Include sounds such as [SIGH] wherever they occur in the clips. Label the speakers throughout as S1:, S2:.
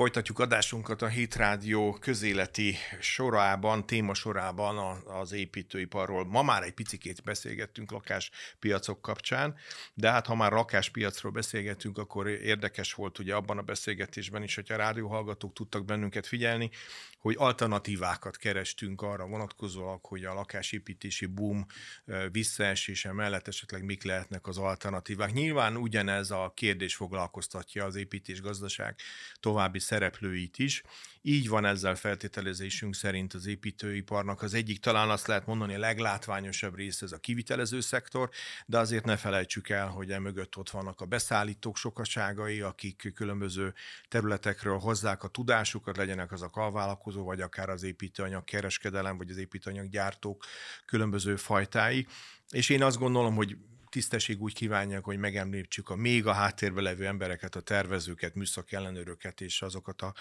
S1: Folytatjuk adásunkat a Hit Rádió közéleti sorában, téma sorában az építőiparról. Ma már egy picikét beszélgettünk lakáspiacok kapcsán, de hát ha már lakáspiacról beszélgettünk, akkor érdekes volt ugye abban a beszélgetésben is, hogy a rádióhallgatók tudtak bennünket figyelni, hogy alternatívákat kerestünk arra vonatkozóak, hogy a lakásépítési boom visszaesése mellett esetleg mik lehetnek az alternatívák. Nyilván ugyanez a kérdés foglalkoztatja az építés gazdaság további szereplőit is. Így van ezzel feltételezésünk szerint az építőiparnak az egyik, talán azt lehet mondani, a leglátványosabb része ez a kivitelező szektor, de azért ne felejtsük el, hogy emögött ott vannak a beszállítók sokaságai, akik különböző területekről hozzák a tudásukat, legyenek azok alvállalkozó, vagy akár az építőanyag kereskedelem, vagy az építőanyag gyártók különböző fajtái. És én azt gondolom, hogy tisztesség úgy kívánják, hogy megemlítsük a még a háttérbe levő embereket, a tervezőket, műszaki ellenőröket és azokat a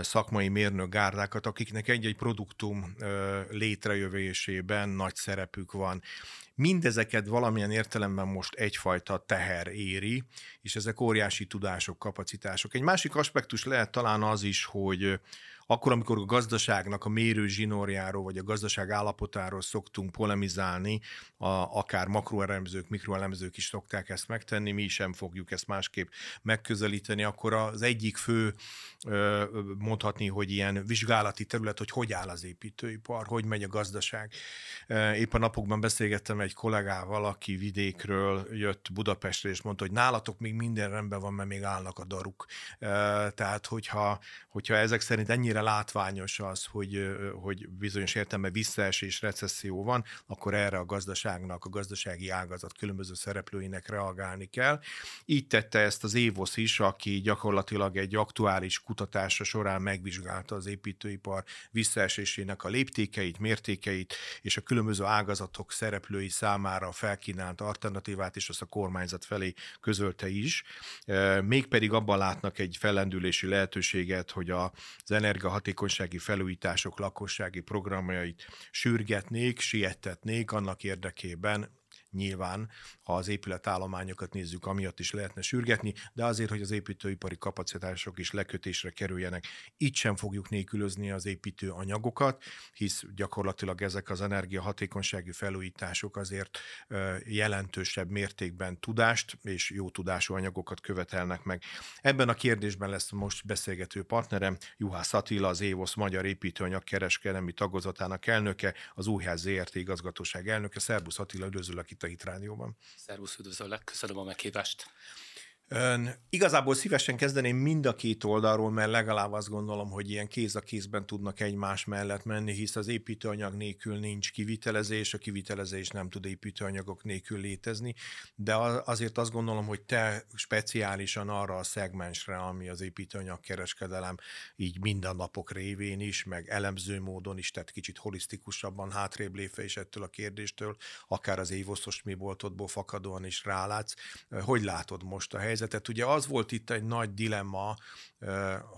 S1: szakmai mérnök gárdákat, akiknek egy-egy produktum létrejövésében nagy szerepük van. Mindezeket valamilyen értelemben most egyfajta teher éri, és ezek óriási tudások, kapacitások. Egy másik aspektus lehet talán az is, hogy akkor, amikor a gazdaságnak a mérő zsinórjáról, vagy a gazdaság állapotáról szoktunk polemizálni, a, akár makroelemzők, mikroelemzők is szokták ezt megtenni, mi sem fogjuk ezt másképp megközelíteni, akkor az egyik fő mondhatni, hogy ilyen vizsgálati terület, hogy hogy áll az építőipar, hogy megy a gazdaság. Épp a napokban beszélgettem egy kollégával, aki vidékről jött Budapestre, és mondta, hogy nálatok még minden rendben van, mert még állnak a daruk. Tehát, hogyha, hogyha ezek szerint ennyire ennyire látványos az, hogy, hogy bizonyos értelme visszaesés, recesszió van, akkor erre a gazdaságnak, a gazdasági ágazat különböző szereplőinek reagálni kell. Így tette ezt az Évosz is, aki gyakorlatilag egy aktuális kutatása során megvizsgálta az építőipar visszaesésének a léptékeit, mértékeit, és a különböző ágazatok szereplői számára felkínált alternatívát, és azt a kormányzat felé közölte is. Mégpedig abban látnak egy fellendülési lehetőséget, hogy az energia hatékonysági felújítások lakossági programjait sürgetnék, siettetnék annak érdekében, nyilván, ha az épületállományokat nézzük, amiatt is lehetne sürgetni, de azért, hogy az építőipari kapacitások is lekötésre kerüljenek. Itt sem fogjuk nélkülözni az építő anyagokat, hisz gyakorlatilag ezek az energiahatékonysági felújítások azért jelentősebb mértékben tudást és jó tudású anyagokat követelnek meg. Ebben a kérdésben lesz most beszélgető partnerem, Juhász Attila, az Évosz Magyar Építőanyag Kereskedelmi Tagozatának elnöke, az Újház ZRT igazgatóság elnöke. Szerbusz Attila, üdvözöllek itt a Hit Rádióban.
S2: Szervusz, üdvözöllek, köszönöm a meghívást.
S1: Ön, igazából szívesen kezdeném mind a két oldalról, mert legalább azt gondolom, hogy ilyen kéz a kézben tudnak egymás mellett menni, hisz az építőanyag nélkül nincs kivitelezés, a kivitelezés nem tud építőanyagok nélkül létezni, de azért azt gondolom, hogy te speciálisan arra a szegmensre, ami az építőanyag kereskedelem, így mindennapok révén is, meg elemző módon is, tehát kicsit holisztikusabban hátrébb lépve is ettől a kérdéstől, akár az évoszos mi boltodból fakadóan is rálátsz. Hogy látod most a helyzet? Helyzetet. Ugye az volt itt egy nagy dilemma,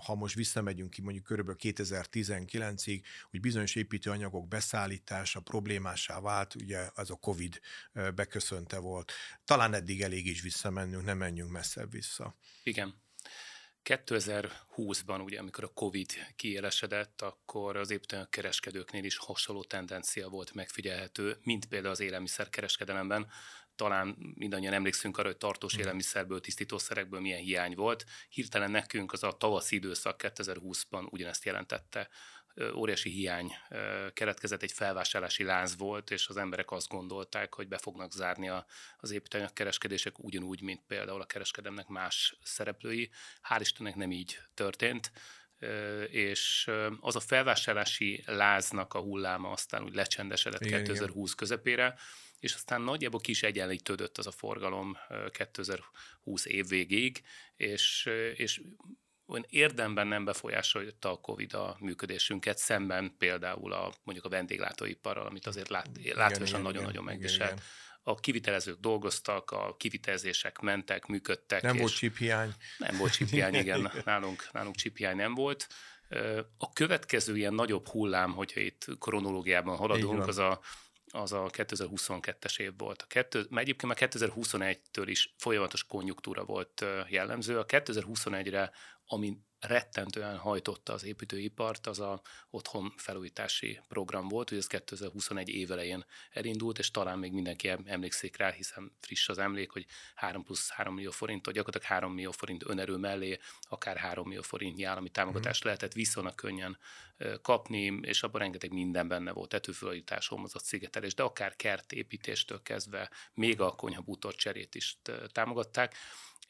S1: ha most visszamegyünk ki mondjuk körülbelül 2019-ig, hogy bizonyos építőanyagok beszállítása problémássá vált, ugye az a Covid beköszönte volt. Talán eddig elég is visszamennünk, nem menjünk messzebb vissza.
S2: Igen. 2020-ban, ugye, amikor a Covid kiélesedett, akkor az építőanyag kereskedőknél is hasonló tendencia volt megfigyelhető, mint például az élelmiszerkereskedelemben, talán mindannyian emlékszünk arra, hogy tartós mm. élelmiszerből, tisztítószerekből milyen hiány volt. Hirtelen nekünk az a tavaszi időszak 2020-ban ugyanezt jelentette. Óriási hiány keretkezett, egy felvásárlási láz volt, és az emberek azt gondolták, hogy be fognak zárni a, az építőanyagkereskedések ugyanúgy, mint például a kereskedemnek más szereplői. Hál' Istennek nem így történt és az a felvásárlási láznak a hulláma aztán úgy lecsendesedett igen, 2020 igen. közepére, és aztán nagyjából ki is egyenlítődött az a forgalom 2020 év végéig, és, és olyan érdemben nem befolyásolta a Covid a működésünket, szemben például a, mondjuk a vendéglátóiparral, amit azért lát, látványosan nagyon-nagyon megviselt. A kivitelezők dolgoztak, a kivitelezések mentek, működtek.
S1: Nem volt csiphiány.
S2: Nem volt csiphiány, [LAUGHS] igen, nálunk, nálunk csiphiány nem volt. A következő ilyen nagyobb hullám, hogyha itt kronológiában haladunk, az a az a 2022-es év volt. A kettő, mert egyébként már 2021-től is folyamatos konjunktúra volt jellemző. A 2021-re, ami rettentően hajtotta az építőipart, az a otthon felújítási program volt, hogy ez 2021 évelején elindult, és talán még mindenki emlékszik rá, hiszen friss az emlék, hogy 3 plusz 3 millió forintot, gyakorlatilag 3 millió forint önerő mellé akár 3 millió forintnyi állami támogatást mm. lehetett viszonylag könnyen kapni, és abban rengeteg minden benne volt, tetőfelújítás, homozott szigetelés, de akár kertépítéstől kezdve még a konyha cserét is támogatták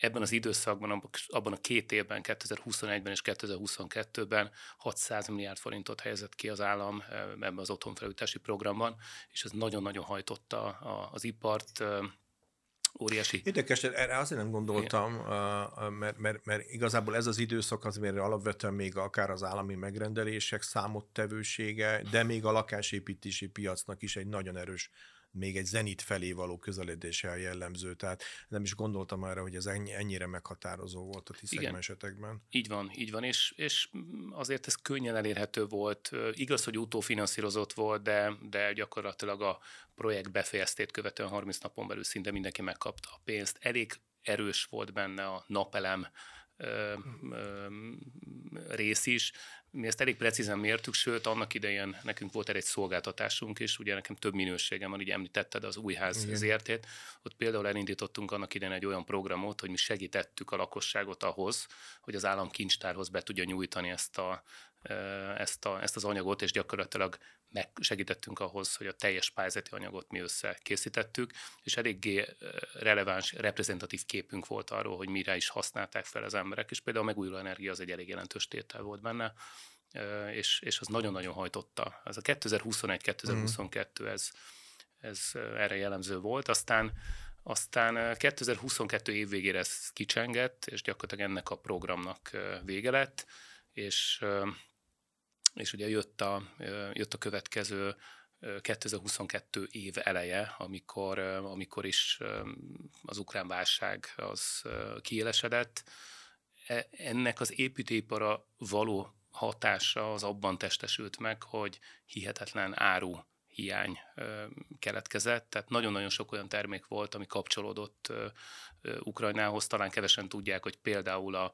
S2: ebben az időszakban, abban a két évben, 2021-ben és 2022-ben 600 milliárd forintot helyezett ki az állam ebben az otthonfelújítási programban, és ez nagyon-nagyon hajtotta az ipart, óriási.
S1: Érdekes, erre azért nem gondoltam, mert, mert, mert igazából ez az időszak az, mert alapvetően még akár az állami megrendelések számottevősége, de még a lakásépítési piacnak is egy nagyon erős még egy zenit felé való közeledése a jellemző, tehát nem is gondoltam arra, hogy ez ennyire meghatározó volt a ti szegmensetekben.
S2: Így van, így van, és, és azért ez könnyen elérhető volt. Igaz, hogy utófinanszírozott volt, de, de gyakorlatilag a projekt befejeztét követően 30 napon belül szinte mindenki megkapta a pénzt. Elég erős volt benne a napelem ö, ö, rész is, mi ezt elég precízen mértük, sőt, annak idején nekünk volt egy szolgáltatásunk is, ugye nekem több minőségem van, ugye említetted az új ház zértét, ott például elindítottunk annak idején egy olyan programot, hogy mi segítettük a lakosságot ahhoz, hogy az államkincstárhoz be tudja nyújtani ezt a, ezt, a, ezt az anyagot, és gyakorlatilag megsegítettünk ahhoz, hogy a teljes pályázati anyagot mi összekészítettük, és eléggé releváns, reprezentatív képünk volt arról, hogy mire is használták fel az emberek, és például a megújuló energia az egy elég jelentős tétel volt benne, és, és az nagyon-nagyon hajtotta. Ez a 2021-2022, ez, ez erre jellemző volt. Aztán aztán 2022 év végére ez kicsengett, és gyakorlatilag ennek a programnak vége lett, és és ugye jött a, jött a következő 2022 év eleje, amikor, amikor is az ukrán válság az kiélesedett. E, ennek az építőipara való hatása az abban testesült meg, hogy hihetetlen áru hiány keletkezett, tehát nagyon-nagyon sok olyan termék volt, ami kapcsolódott Ukrajnához. Talán kevesen tudják, hogy például a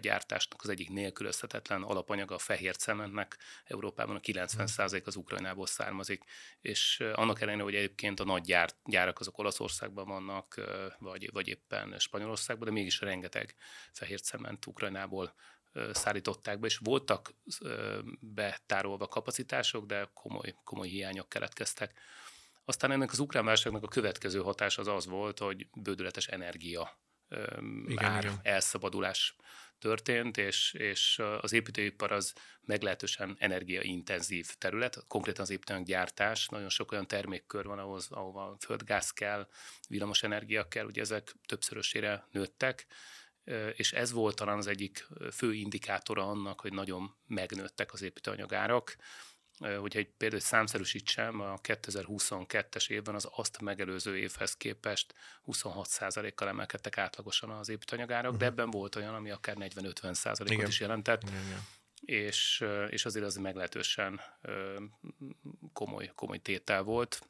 S2: gyártásnak az egyik nélkülözhetetlen alapanyaga a fehér cementnek Európában a 90% az Ukrajnából származik, és annak ellenére, hogy egyébként a nagy gyár, gyárak azok Olaszországban vannak, vagy, vagy éppen Spanyolországban, de mégis rengeteg fehér cement Ukrajnából szállították be, és voltak betárolva kapacitások, de komoly, komoly hiányok keletkeztek. Aztán ennek az ukrán válságnak a következő hatás az az volt, hogy bődületes energia igen, ár igen. elszabadulás történt, és, és az építőipar az meglehetősen energiaintenzív terület, konkrétan az építőanyag gyártás, nagyon sok olyan termékkör van, ahhoz, ahova földgáz kell, villamos energia kell, ugye ezek többszörösére nőttek, és ez volt talán az egyik fő indikátora annak, hogy nagyon megnőttek az építőanyagárak. Hogyha egy például számszerűsítsem, a 2022-es évben az azt megelőző évhez képest 26%-kal emelkedtek átlagosan az építőanyagárak, uh-huh. de mhm. ebben volt olyan, ami akár 40-50%-ot is jelentett. Igen, igen és, és azért az meglehetősen komoly, komoly tétel volt.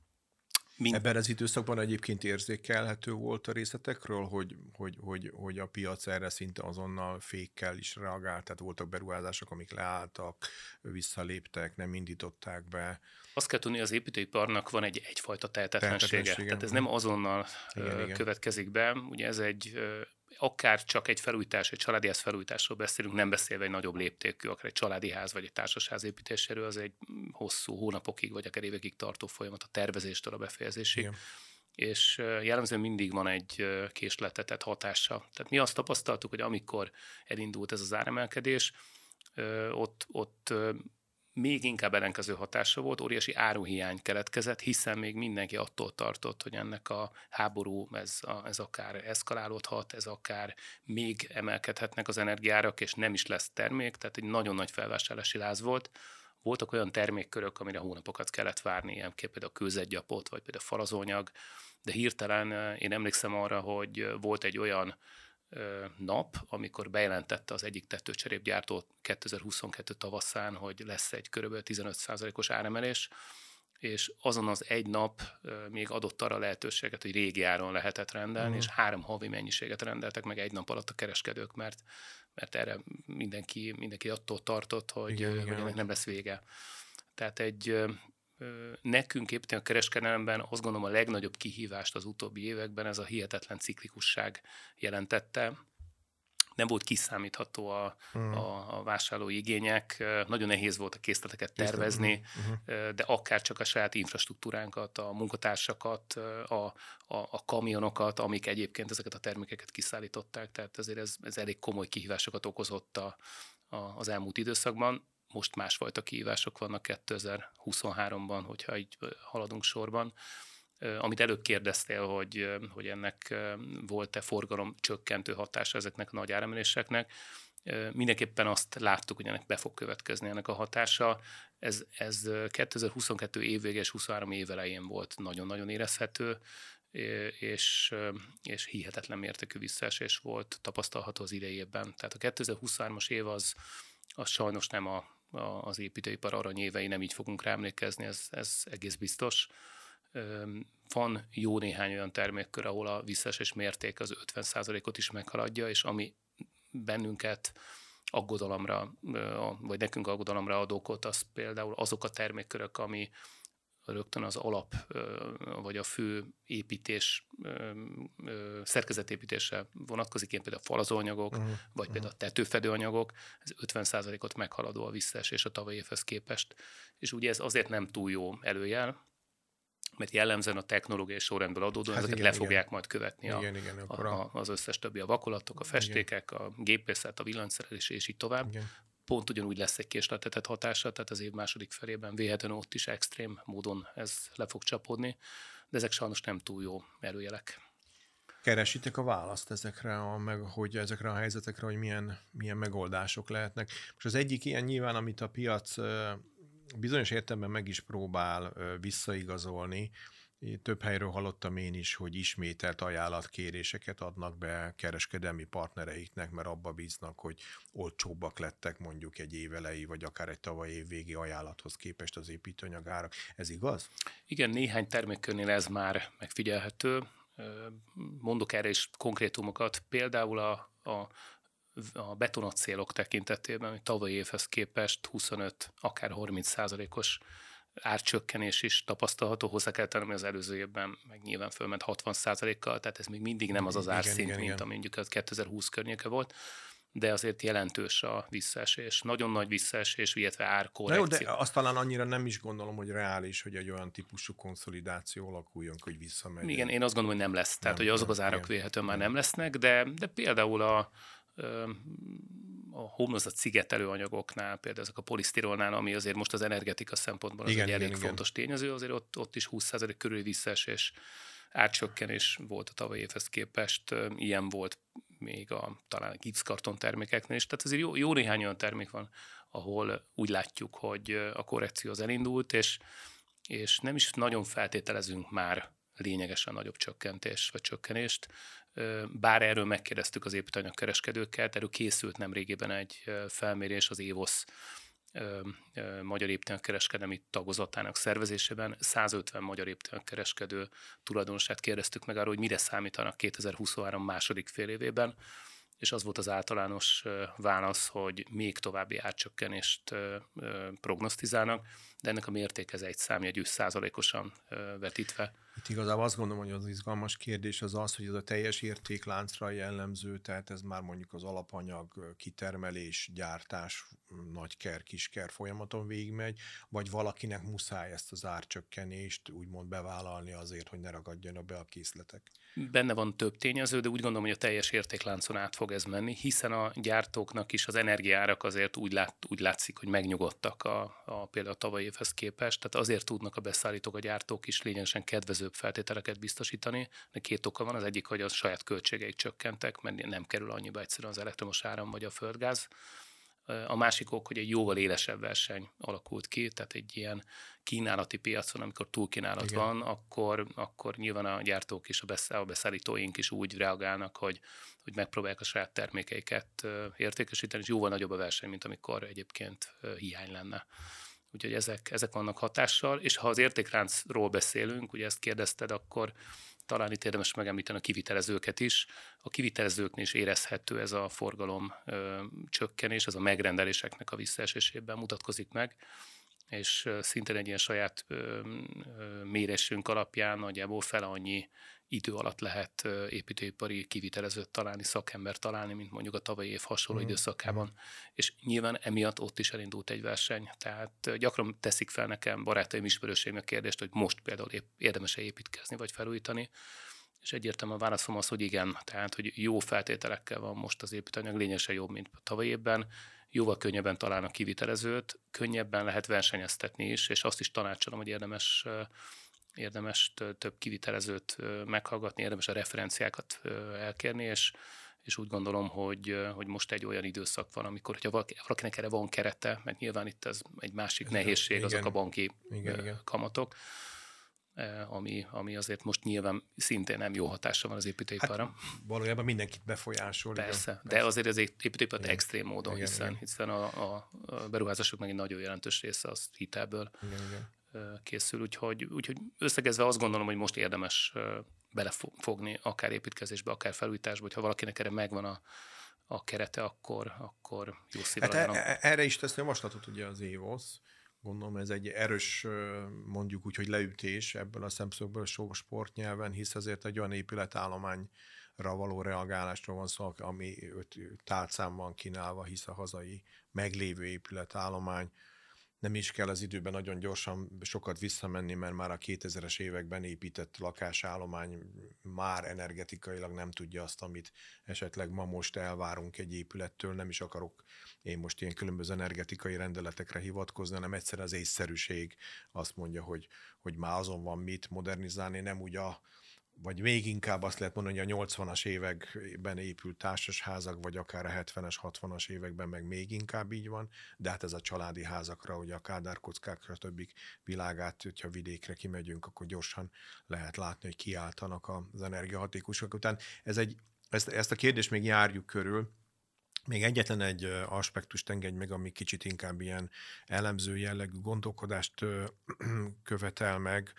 S1: Mint... Ebben az időszakban egyébként érzékelhető volt a részletekről, hogy, hogy, hogy, hogy a piac erre szinte azonnal fékkel is reagált, tehát voltak beruházások, amik leálltak, visszaléptek, nem indították be.
S2: Azt kell tudni, az építőiparnak van egy egyfajta tehetetlensége. Tehát ez nem azonnal igen, igen. következik be. Ugye ez egy akár csak egy felújítás, egy családi ház felújításról beszélünk, nem beszélve egy nagyobb léptékű, akár egy családi ház vagy egy társasház építéséről, az egy hosszú hónapokig vagy akár évekig tartó folyamat a tervezéstől a befejezésig. Igen és jellemzően mindig van egy késletetett hatása. Tehát mi azt tapasztaltuk, hogy amikor elindult ez az áremelkedés, ott, ott még inkább ellenkező hatása volt, óriási áruhiány keletkezett, hiszen még mindenki attól tartott, hogy ennek a háború, ez, a, ez akár eszkalálódhat, ez akár még emelkedhetnek az energiárak, és nem is lesz termék, tehát egy nagyon nagy felvásárlási láz volt. Voltak olyan termékkörök, amire hónapokat kellett várni, ilyen például a kőzetgyapot, vagy például a falazóanyag, de hirtelen én emlékszem arra, hogy volt egy olyan nap, amikor bejelentette az egyik tetőcserépgyártó 2022 tavaszán, hogy lesz egy kb. 15%-os áremelés, és azon az egy nap még adott arra lehetőséget, hogy régi áron lehetett rendelni, uh-huh. és három havi mennyiséget rendeltek meg egy nap alatt a kereskedők, mert mert erre mindenki, mindenki attól tartott, hogy, igen, hogy igen. ennek nem lesz vége. Tehát egy nekünk éppen a kereskedelemben azt gondolom a legnagyobb kihívást az utóbbi években ez a hihetetlen ciklikusság jelentette nem volt kiszámítható a, hmm. a, a vásárlói igények, nagyon nehéz volt a készleteket tervezni, uh-huh. de akár csak a saját infrastruktúránkat, a munkatársakat, a, a, a kamionokat, amik egyébként ezeket a termékeket kiszállították, tehát ezért ez, ez elég komoly kihívásokat okozott a, a, az elmúlt időszakban. Most másfajta kihívások vannak 2023-ban, hogyha így haladunk sorban amit előbb kérdeztél, hogy, hogy ennek volt-e forgalom csökkentő hatása ezeknek a nagy áremeléseknek, mindenképpen azt láttuk, hogy ennek be fog következni ennek a hatása. Ez, ez 2022 év vége és 23 év elején volt nagyon-nagyon érezhető, és, és hihetetlen mértékű visszaesés volt tapasztalható az idejében. Tehát a 2023-as év az, az sajnos nem a, az építőipar aranyévei, nem így fogunk rá emlékezni, ez, ez egész biztos. Van jó néhány olyan termékkör, ahol a visszaesés mérték az 50%-ot is meghaladja, és ami bennünket aggodalomra, vagy nekünk aggodalomra ad okot, az például azok a termékkörök, ami rögtön az alap, vagy a fő építés, szerkezetépítésre vonatkozik, én például a falazóanyagok, uh-huh. vagy uh-huh. például a tetőfedőanyagok, ez 50%-ot meghaladó a visszaesés a tavalyi évhez képest. És ugye ez azért nem túl jó előjel, mert jellemzően a technológiai sorrendből adódóan hát ezeket igen, le fogják igen. majd követni a, igen, igen, a, a, az összes többi, a vakolatok, a festékek, igen. a gépészet, a villanyszerelés és így tovább. Igen. Pont ugyanúgy lesz egy késletetett hatása, tehát az év második felében véletlenül ott is extrém módon ez le fog csapódni, de ezek sajnos nem túl jó előjelek.
S1: Keresitek a választ ezekre a, meg, hogy ezekre a helyzetekre, hogy milyen, milyen megoldások lehetnek. Most az egyik ilyen nyilván, amit a piac bizonyos értelemben meg is próbál visszaigazolni. Több helyről hallottam én is, hogy ismételt ajánlatkéréseket adnak be kereskedelmi partnereiknek, mert abba bíznak, hogy olcsóbbak lettek mondjuk egy évelei, vagy akár egy tavaly év végi ajánlathoz képest az építőanyagárak. Ez igaz?
S2: Igen, néhány termékkörnél ez már megfigyelhető. Mondok erre is konkrétumokat. Például a, a a betonacélok tekintetében, hogy tavalyi évhez képest 25, akár 30 százalékos árcsökkenés is tapasztalható, hozzá kell tenni, az előző évben meg nyilván fölment 60 százalékkal, tehát ez még mindig nem az az árszint, igen, igen, mint igen. ami mondjuk 2020 környéke volt de azért jelentős a visszaesés. Nagyon nagy visszaesés, illetve árkorrekció.
S1: Na jó, de azt talán annyira nem is gondolom, hogy reális, hogy egy olyan típusú konszolidáció alakuljon, hogy visszamegy.
S2: Igen, én azt gondolom, hogy nem lesz. Tehát, nem, hogy azok az árak véletlenül már nem lesznek, de, de például a, a homlokzat szigetelő anyagoknál, például ezek a polisztirolnál, ami azért most az energetika szempontból az igen, egy elég igen, fontos igen. tényező, azért ott, ott is 20% körül visszaesés átcsökkenés volt a tavalyi évhez képest, ilyen volt még a talán a gipszkarton termékeknél is. Tehát azért jó, jó néhány olyan termék van, ahol úgy látjuk, hogy a korrekció az elindult, és, és nem is nagyon feltételezünk már lényegesen nagyobb csökkentés vagy csökkenést. Bár erről megkérdeztük az építőanyagkereskedőket, erről készült nem régében egy felmérés az évosz magyar építőanyagkereskedelmi tagozatának szervezésében. 150 magyar építőanyagkereskedő tulajdonosát kérdeztük meg arról, hogy mire számítanak 2023 második fél évében, és az volt az általános válasz, hogy még további átcsökkenést prognosztizálnak, de ennek a mérték ez egy számjegyű százalékosan vetítve.
S1: Itt igazából azt gondolom, hogy az izgalmas kérdés az az, hogy ez a teljes értékláncra jellemző, tehát ez már mondjuk az alapanyag kitermelés, gyártás, nagyker, kisker folyamaton végigmegy, vagy valakinek muszáj ezt az árcsökkenést úgymond bevállalni azért, hogy ne ragadjanak be a készletek.
S2: Benne van több tényező, de úgy gondolom, hogy a teljes értékláncon át fog ez menni, hiszen a gyártóknak is az energiárak azért úgy, lát, úgy látszik, hogy megnyugodtak a, a például a tavalyi évhez képest, tehát azért tudnak a beszállítók, a gyártók is lényegesen kedvezőbb feltételeket biztosítani. De két oka van, az egyik, hogy a saját költségeik csökkentek, mert nem kerül annyiba egyszerűen az elektromos áram vagy a földgáz. A másik ok, hogy egy jóval élesebb verseny alakult ki, tehát egy ilyen kínálati piacon, amikor túlkínálat Igen. van, akkor, akkor nyilván a gyártók és a beszállítóink is úgy reagálnak, hogy, hogy megpróbálják a saját termékeiket értékesíteni, és jóval nagyobb a verseny, mint amikor egyébként hiány lenne. Úgyhogy ezek, ezek vannak hatással, és ha az értékláncról beszélünk, ugye ezt kérdezted, akkor talán itt érdemes megemlíteni a kivitelezőket is. A kivitelezőknél is érezhető ez a forgalom ö, csökkenés, ez a megrendeléseknek a visszaesésében mutatkozik meg és szintén egy ilyen saját ö, ö, mérésünk alapján nagyjából fel annyi idő alatt lehet építőipari kivitelezőt találni, szakember találni, mint mondjuk a tavalyi év hasonló mm. időszakában. És nyilván emiatt ott is elindult egy verseny. Tehát gyakran teszik fel nekem barátaim, ismerőseim a kérdést, hogy most például érdemes-e építkezni vagy felújítani. És egyértelműen válaszom az, hogy igen, tehát hogy jó feltételekkel van most az építőanyag, lényesen jobb, mint a tavalyi évben, jóval könnyebben találnak kivitelezőt, könnyebben lehet versenyeztetni is, és azt is tanácsolom, hogy érdemes érdemes több kivitelezőt meghallgatni, érdemes a referenciákat elkérni, és, és úgy gondolom, hogy, hogy most egy olyan időszak van, amikor, hogyha valakinek erre van kerete, mert nyilván itt ez egy másik nehézség, igen, azok a banki igen, igen. kamatok, ami, ami azért most nyilván szintén nem jó hatása van az építőiparra. Hát,
S1: valójában mindenkit befolyásol.
S2: Persze, igen, de azért az építőipar extrém módon, igen, hiszen, igen. hiszen a, a beruházásoknak egy nagyon jelentős része az hitelből igen, igen készül, úgyhogy, úgyhogy összegezve azt gondolom, hogy most érdemes belefogni akár építkezésbe, akár felújításba, hogyha valakinek erre megvan a, a kerete, akkor, akkor jó szívvel
S1: hát e, e, Erre is tesz javaslatot ugye az évosz. Gondolom ez egy erős, mondjuk úgy, hogy leütés ebből a szemszögből a sportnyelven, hisz azért egy olyan épületállományra való reagálásról van szó, ami öt tálcán van kínálva, hisz a hazai meglévő épületállomány nem is kell az időben nagyon gyorsan sokat visszamenni, mert már a 2000-es években épített lakásállomány már energetikailag nem tudja azt, amit esetleg ma most elvárunk egy épülettől. Nem is akarok én most ilyen különböző energetikai rendeletekre hivatkozni, hanem egyszer az észszerűség azt mondja, hogy, hogy már azon van mit modernizálni, nem úgy a, vagy még inkább azt lehet mondani, hogy a 80-as években épült társasházak, vagy akár a 70-es, 60-as években meg még inkább így van, de hát ez a családi házakra, ugye a kádárkockákra, többik világát, hogyha vidékre kimegyünk, akkor gyorsan lehet látni, hogy kiáltanak az energiahatékosok után. Ez egy, ezt, ezt a kérdést még járjuk körül, még egyetlen egy aspektust engedj meg, ami kicsit inkább ilyen elemző jellegű gondolkodást [CLEARS THROAT] követel meg,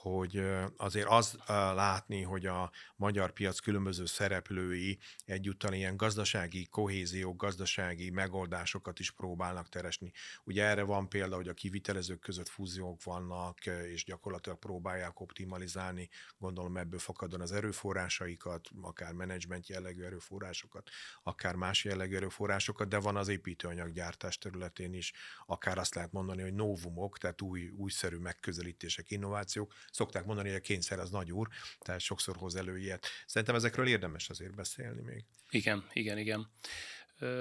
S1: hogy azért az látni, hogy a magyar piac különböző szereplői egyúttal ilyen gazdasági kohézió, gazdasági megoldásokat is próbálnak teresni. Ugye erre van példa, hogy a kivitelezők között fúziók vannak, és gyakorlatilag próbálják optimalizálni, gondolom ebből fakadon az erőforrásaikat, akár menedzsment jellegű erőforrásokat, akár más jellegű erőforrásokat, de van az építőanyaggyártás területén is, akár azt lehet mondani, hogy novumok, tehát új, újszerű megközelítések, innovációk, szokták mondani, hogy a kényszer az nagy úr, tehát sokszor hoz elő ilyet. Szerintem ezekről érdemes azért beszélni még.
S2: Igen, igen, igen.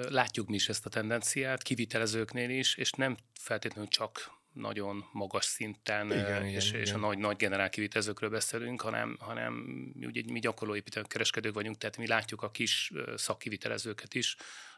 S2: Látjuk mi is ezt a tendenciát, kivitelezőknél is, és nem feltétlenül csak nagyon magas szinten, igen, és, igen, és igen. a nagy, nagy generál kivitelezőkről beszélünk, hanem, hanem ugye mi gyakorló építőkereskedők vagyunk, tehát mi látjuk a kis szakkivitelezőket is,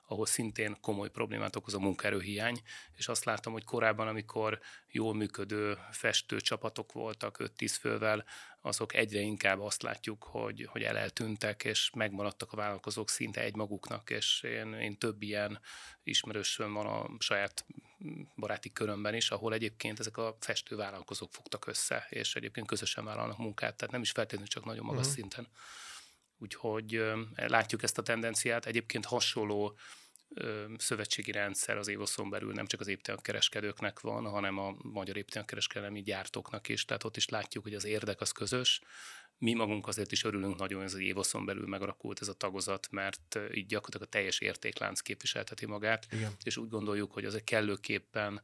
S2: ahol szintén komoly problémát okoz a munkaerőhiány, és azt láttam, hogy korábban, amikor jól működő festő csapatok voltak 5-10 fővel, azok egyre inkább azt látjuk, hogy, hogy el eltűntek, és megmaradtak a vállalkozók szinte egymaguknak, és én, én több ilyen ismerősöm van a saját baráti körömben is, ahol egyébként ezek a festő vállalkozók fogtak össze, és egyébként közösen vállalnak munkát, tehát nem is feltétlenül csak nagyon magas uh-huh. szinten. Úgyhogy látjuk ezt a tendenciát. Egyébként hasonló szövetségi rendszer az évoszon belül nem csak az építőkereskedőknek van, hanem a magyar építőkereskedelmi gyártóknak is, tehát ott is látjuk, hogy az érdek az közös. Mi magunk azért is örülünk nagyon, hogy az évoszon belül megalakult ez a tagozat, mert így gyakorlatilag a teljes értéklánc képviselteti magát, Igen. és úgy gondoljuk, hogy az kellőképpen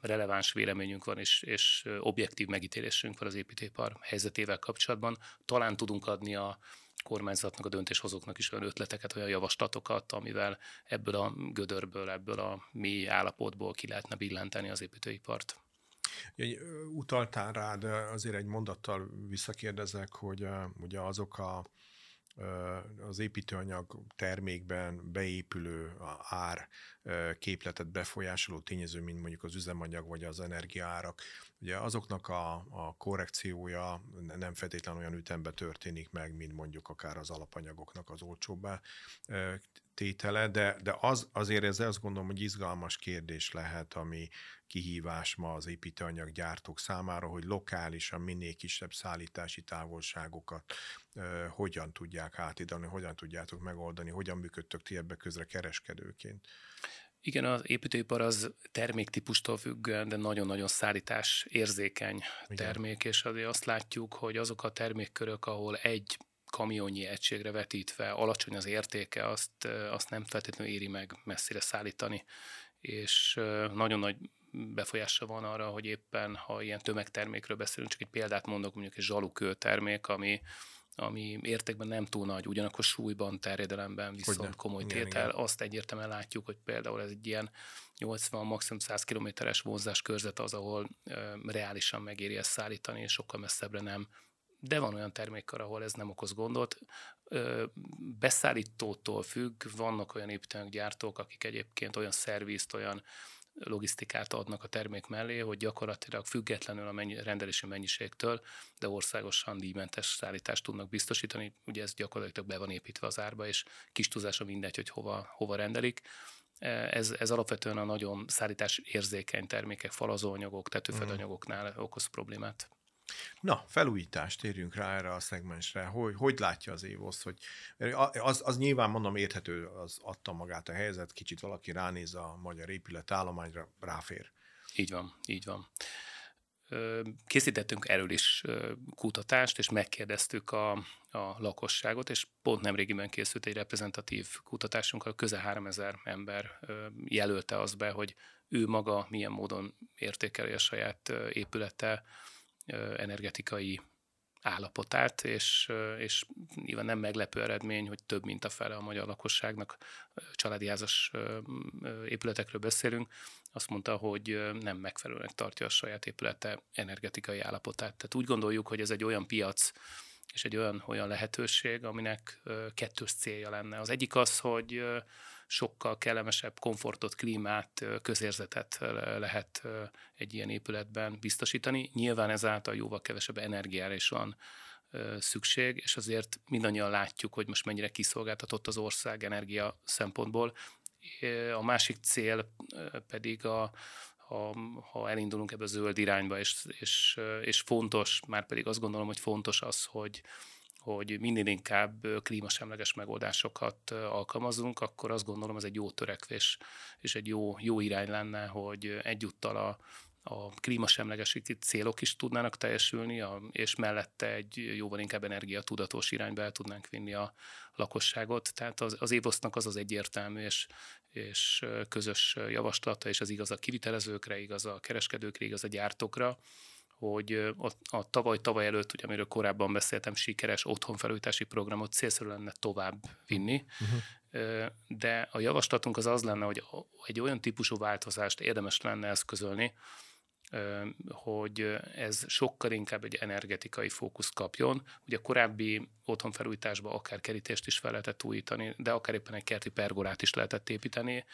S2: releváns véleményünk van, és, és objektív megítélésünk van az építőipar helyzetével kapcsolatban. Talán tudunk adni a kormányzatnak, a döntéshozóknak is olyan ötleteket, olyan javaslatokat, amivel ebből a gödörből, ebből a mély állapotból ki lehetne billenteni az építőipart.
S1: Utaltál rá, de azért egy mondattal visszakérdezek, hogy ugye azok a az építőanyag termékben beépülő ár képletet befolyásoló tényező, mint mondjuk az üzemanyag vagy az energiaárak. Ugye azoknak a, a korrekciója nem feltétlenül olyan ütemben történik meg, mint mondjuk akár az alapanyagoknak az olcsóbbá tétele, de, de az, azért ez azt gondolom, hogy izgalmas kérdés lehet, ami kihívás ma az építőanyaggyártók számára, hogy lokálisan minél kisebb szállítási távolságokat uh, hogyan tudják átidalni, hogyan tudjátok megoldani, hogyan működtök ti ebbe közre kereskedőként.
S2: Igen, az építőipar az terméktípustól függően, de nagyon-nagyon szállítás érzékeny Igen. termék, és azért azt látjuk, hogy azok a termékkörök, ahol egy kamionnyi egységre vetítve alacsony az értéke, azt, azt nem feltétlenül éri meg messzire szállítani, és nagyon nagy befolyása van arra, hogy éppen, ha ilyen tömegtermékről beszélünk, csak egy példát mondok, mondjuk egy zsalukő termék, ami, ami értékben nem túl nagy, ugyanakkor súlyban, terjedelemben viszont Hogyne. komoly igen, tétel. Igen. Azt egyértelműen látjuk, hogy például ez egy ilyen 80, maximum 100 kilométeres vonzás körzet az, ahol e, reálisan megéri ezt szállítani, és sokkal messzebbre nem. De van olyan termékkar, ahol ez nem okoz gondot. E, beszállítótól függ, vannak olyan építőanyaggyártók, akik egyébként olyan szervizt, olyan logisztikát adnak a termék mellé, hogy gyakorlatilag függetlenül a mennyi, rendelési mennyiségtől, de országosan díjmentes szállítást tudnak biztosítani. Ugye ez gyakorlatilag be van építve az árba, és kis tudása mindegy, hogy hova, hova rendelik. Ez, ez alapvetően a nagyon szállítás érzékeny termékek, falazóanyagok, tetőfedanyagoknál okoz problémát.
S1: Na, felújítást térjünk rá erre a szegmensre. Hogy, hogy látja az Évosz, hogy az, az nyilván mondom érthető, az adta magát a helyzet, kicsit valaki ránéz a magyar épület állományra, ráfér.
S2: Így van, így van. Készítettünk erről is kutatást, és megkérdeztük a, a lakosságot, és pont nemrégiben készült egy reprezentatív kutatásunk, a közel 3000 ember jelölte azt be, hogy ő maga milyen módon értékeli a saját épülete, energetikai állapotát, és, és nyilván nem meglepő eredmény, hogy több mint a fele a magyar lakosságnak családi házas épületekről beszélünk, azt mondta, hogy nem megfelelőnek tartja a saját épülete energetikai állapotát. Tehát úgy gondoljuk, hogy ez egy olyan piac, és egy olyan, olyan lehetőség, aminek kettős célja lenne. Az egyik az, hogy sokkal kellemesebb komfortot, klímát, közérzetet lehet egy ilyen épületben biztosítani. Nyilván ezáltal jóval kevesebb energiára is van szükség, és azért mindannyian látjuk, hogy most mennyire kiszolgáltatott az ország energia szempontból. A másik cél pedig a, ha, ha elindulunk ebbe a zöld irányba, és, és, és fontos, már pedig azt gondolom, hogy fontos az, hogy, hogy minél inkább klímasemleges megoldásokat alkalmazunk, akkor azt gondolom ez egy jó törekvés, és egy jó, jó irány lenne, hogy egyúttal a, a klímasemlegesíti célok is tudnának teljesülni, a, és mellette egy jóval inkább energiatudatos irányba el tudnánk vinni a lakosságot. Tehát az, az évosznak az az egyértelmű és, és közös javaslata, és az igaz a kivitelezőkre, igaz a kereskedőkre, igaz a gyártókra, hogy a, a tavaly, tavaly előtt, ugye, amiről korábban beszéltem, sikeres otthonfelújítási programot célszerű lenne tovább vinni, uh-huh. de a javaslatunk az az lenne, hogy egy olyan típusú változást érdemes lenne eszközölni, hogy ez sokkal inkább egy energetikai fókuszt kapjon. Ugye a korábbi otthonfelújításban akár kerítést is fel lehetett újítani, de akár éppen egy kerti pergolát is lehetett építeni,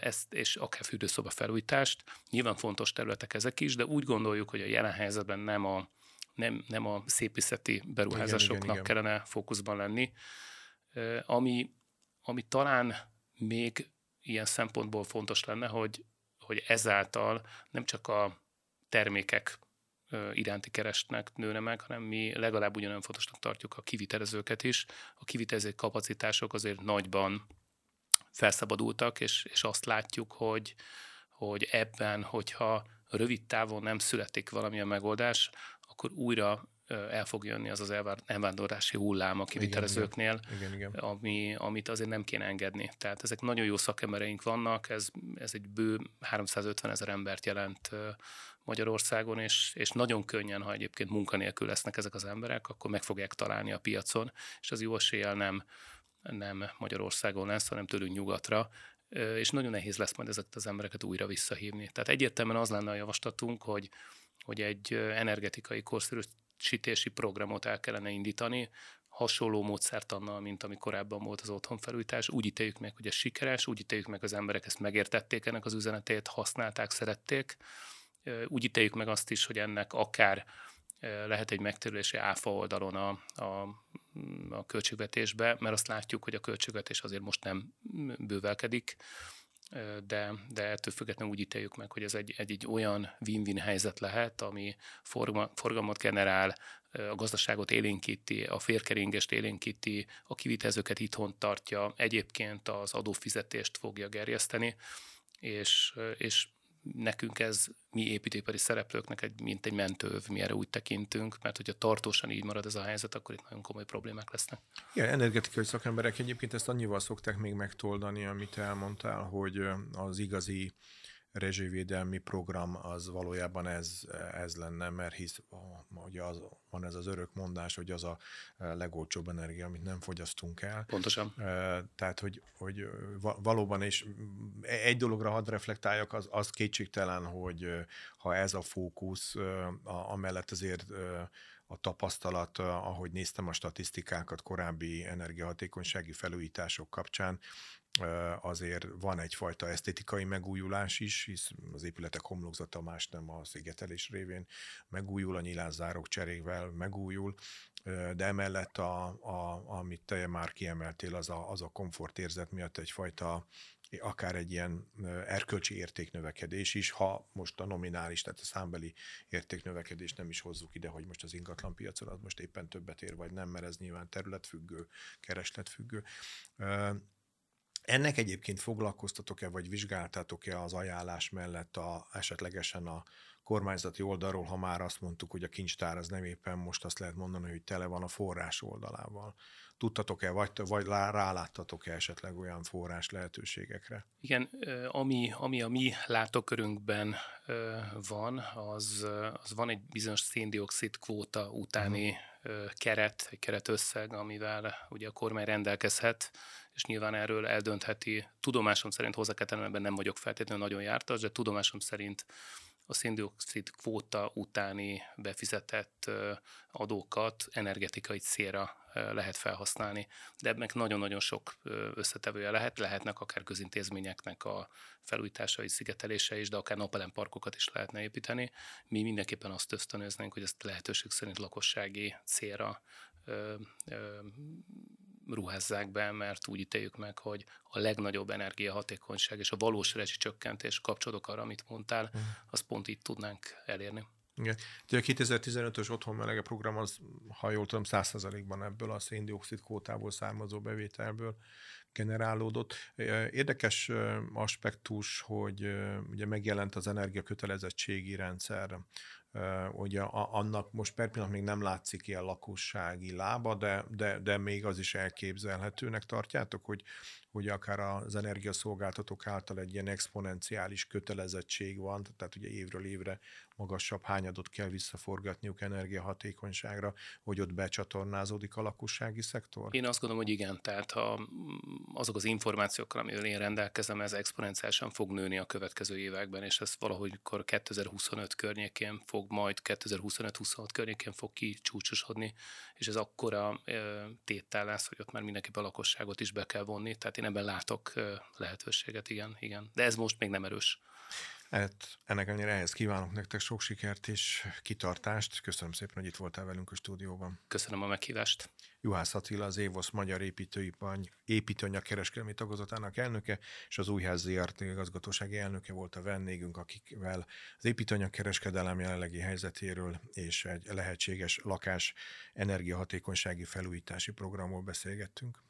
S2: ezt, és akár fürdőszoba felújítást. Nyilván fontos területek ezek is, de úgy gondoljuk, hogy a jelen helyzetben nem a, nem, nem a szépészeti beruházásoknak igen, igen, igen. kellene fókuszban lenni. Ami, ami talán még ilyen szempontból fontos lenne, hogy, hogy ezáltal nem csak a termékek iránti keresnek nőne meg, hanem mi legalább ugyanolyan fontosnak tartjuk a kivitelezőket is. A kivitelező kapacitások azért nagyban felszabadultak, és, és azt látjuk, hogy, hogy ebben, hogyha rövid távon nem születik valamilyen megoldás, akkor újra el fog jönni az az elvándorlási hullám a kivitelezőknél, igen, igen, igen. Ami, amit azért nem kéne engedni. Tehát ezek nagyon jó szakembereink vannak, ez, ez egy bő 350 ezer embert jelent Magyarországon, és, és nagyon könnyen, ha egyébként munkanélkül lesznek ezek az emberek, akkor meg fogják találni a piacon, és az jó eséllyel nem nem Magyarországon lesz, hanem tőlünk nyugatra, és nagyon nehéz lesz majd ezeket az embereket újra visszahívni. Tehát egyértelműen az lenne a javaslatunk, hogy, hogy egy energetikai korszerűsítési programot el kellene indítani, hasonló módszertannal, mint ami korábban volt az otthonfelújítás. Úgy ítéljük meg, hogy ez sikeres, úgy ítéljük meg, az emberek ezt megértették ennek az üzenetét, használták, szerették. Úgy ítéljük meg azt is, hogy ennek akár lehet egy megtérülési áfa oldalon a, a, a költségvetésbe, mert azt látjuk, hogy a költségvetés azért most nem bővelkedik, de, de ettől függetlenül úgy ítéljük meg, hogy ez egy, egy, egy olyan win-win helyzet lehet, ami forma, forgalmat generál, a gazdaságot élénkíti, a férkeringést élénkíti, a kivitelezőket itthon tartja, egyébként az adófizetést fogja gerjeszteni, és, és nekünk ez, mi építőipari szereplőknek egy, mint egy mentőv, mi erre úgy tekintünk, mert hogyha tartósan így marad ez a helyzet, akkor itt nagyon komoly problémák lesznek.
S1: Igen, energetikai szakemberek egyébként ezt annyival szokták még megtoldani, amit elmondtál, hogy az igazi rezsivédelmi program az valójában ez, ez lenne, mert hisz ugye az, van ez az örök mondás, hogy az a legolcsóbb energia, amit nem fogyasztunk el.
S2: Pontosan.
S1: Tehát, hogy, hogy valóban, és egy dologra hadd reflektáljak, az, az kétségtelen, hogy ha ez a fókusz, amellett azért a tapasztalat, ahogy néztem a statisztikákat korábbi energiahatékonysági felújítások kapcsán, azért van egyfajta esztétikai megújulás is, hisz az épületek homlokzata más nem a szigetelés révén megújul, a nyilázzárok cserével megújul, de emellett, a, a, amit te már kiemeltél, az a, az a komfortérzet miatt egyfajta akár egy ilyen erkölcsi értéknövekedés is, ha most a nominális, tehát a számbeli értéknövekedést nem is hozzuk ide, hogy most az ingatlan piacon az most éppen többet ér, vagy nem, mert ez nyilván területfüggő, keresletfüggő. Ennek egyébként foglalkoztatok-e, vagy vizsgáltátok-e az ajánlás mellett a, esetlegesen a kormányzati oldalról, ha már azt mondtuk, hogy a kincstár az nem éppen most azt lehet mondani, hogy tele van a forrás oldalával. Tudtatok-e, vagy, vagy ráláttatok-e esetleg olyan forrás lehetőségekre?
S2: Igen, ami, ami a mi látókörünkben van, az, az van egy bizonyos széndiokszid kvóta utáni uh-huh. keret, egy keretösszeg, amivel ugye a kormány rendelkezhet, és nyilván erről eldöntheti, tudomásom szerint hozzá kell ebben nem vagyok feltétlenül nagyon jártas, de tudomásom szerint a széndiokszid kvóta utáni befizetett adókat energetikai célra lehet felhasználni. De ebben nagyon-nagyon sok összetevője lehet, lehetnek akár közintézményeknek a felújításai, szigetelése is, de akár napelemparkokat is lehetne építeni. Mi mindenképpen azt ösztönöznénk, hogy ezt lehetőség szerint lakossági célra ruházzák be, mert úgy ítéljük meg, hogy a legnagyobb energiahatékonyság és a valós rezsicsökkentés kapcsolódok arra, amit mondtál, azt pont itt tudnánk elérni.
S1: Igen. Ugye a 2015-ös otthon melege program az, ha jól tudom, 100%-ban ebből a széndiokszid kvótából származó bevételből generálódott. Érdekes aspektus, hogy ugye megjelent az energiakötelezettségi rendszer ugye annak most per pillanat még nem látszik ilyen lakossági lába, de, de, de még az is elképzelhetőnek tartjátok, hogy hogy akár az energiaszolgáltatók által egy ilyen exponenciális kötelezettség van, tehát ugye évről évre magasabb hányadot kell visszaforgatniuk energiahatékonyságra, hogy ott becsatornázódik a lakossági szektor?
S2: Én azt gondolom, hogy igen, tehát ha azok az információkkal, amivel én rendelkezem, ez exponenciálisan fog nőni a következő években, és ez valahogy 2025 környékén fog majd 2025-26 környékén fog kicsúcsosodni, és ez akkora tétel lesz, hogy ott már mindenképp a lakosságot is be kell vonni, tehát én ebben látok lehetőséget, igen, igen. De ez most még nem erős.
S1: Hát, ennek ellenére ehhez kívánok nektek sok sikert és kitartást. Köszönöm szépen, hogy itt voltál velünk a stúdióban.
S2: Köszönöm a meghívást.
S1: Juhász Attila, az Évosz Magyar Építőipany, Építőanyag kereskedelmi tagozatának elnöke, és az Újház ZRT igazgatósági elnöke volt a vendégünk, akikvel az építőanyag kereskedelem jelenlegi helyzetéről és egy lehetséges lakás energiahatékonysági felújítási programról beszélgettünk.